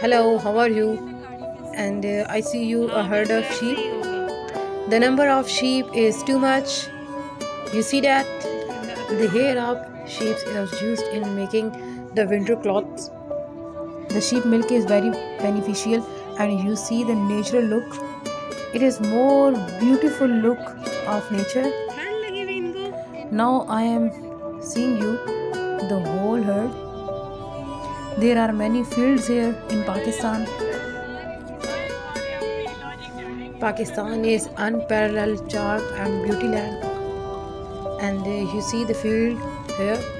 Hello, how are you? And uh, I see you a herd of sheep. The number of sheep is too much. You see that? The hair of sheep is used in making the winter clothes. The sheep milk is very beneficial and you see the natural look. It is more beautiful look of nature. Now I am seeing you the whole herd. There are many fields here in Pakistan. Pakistan is unparalleled charm and beauty land. And uh, you see the field here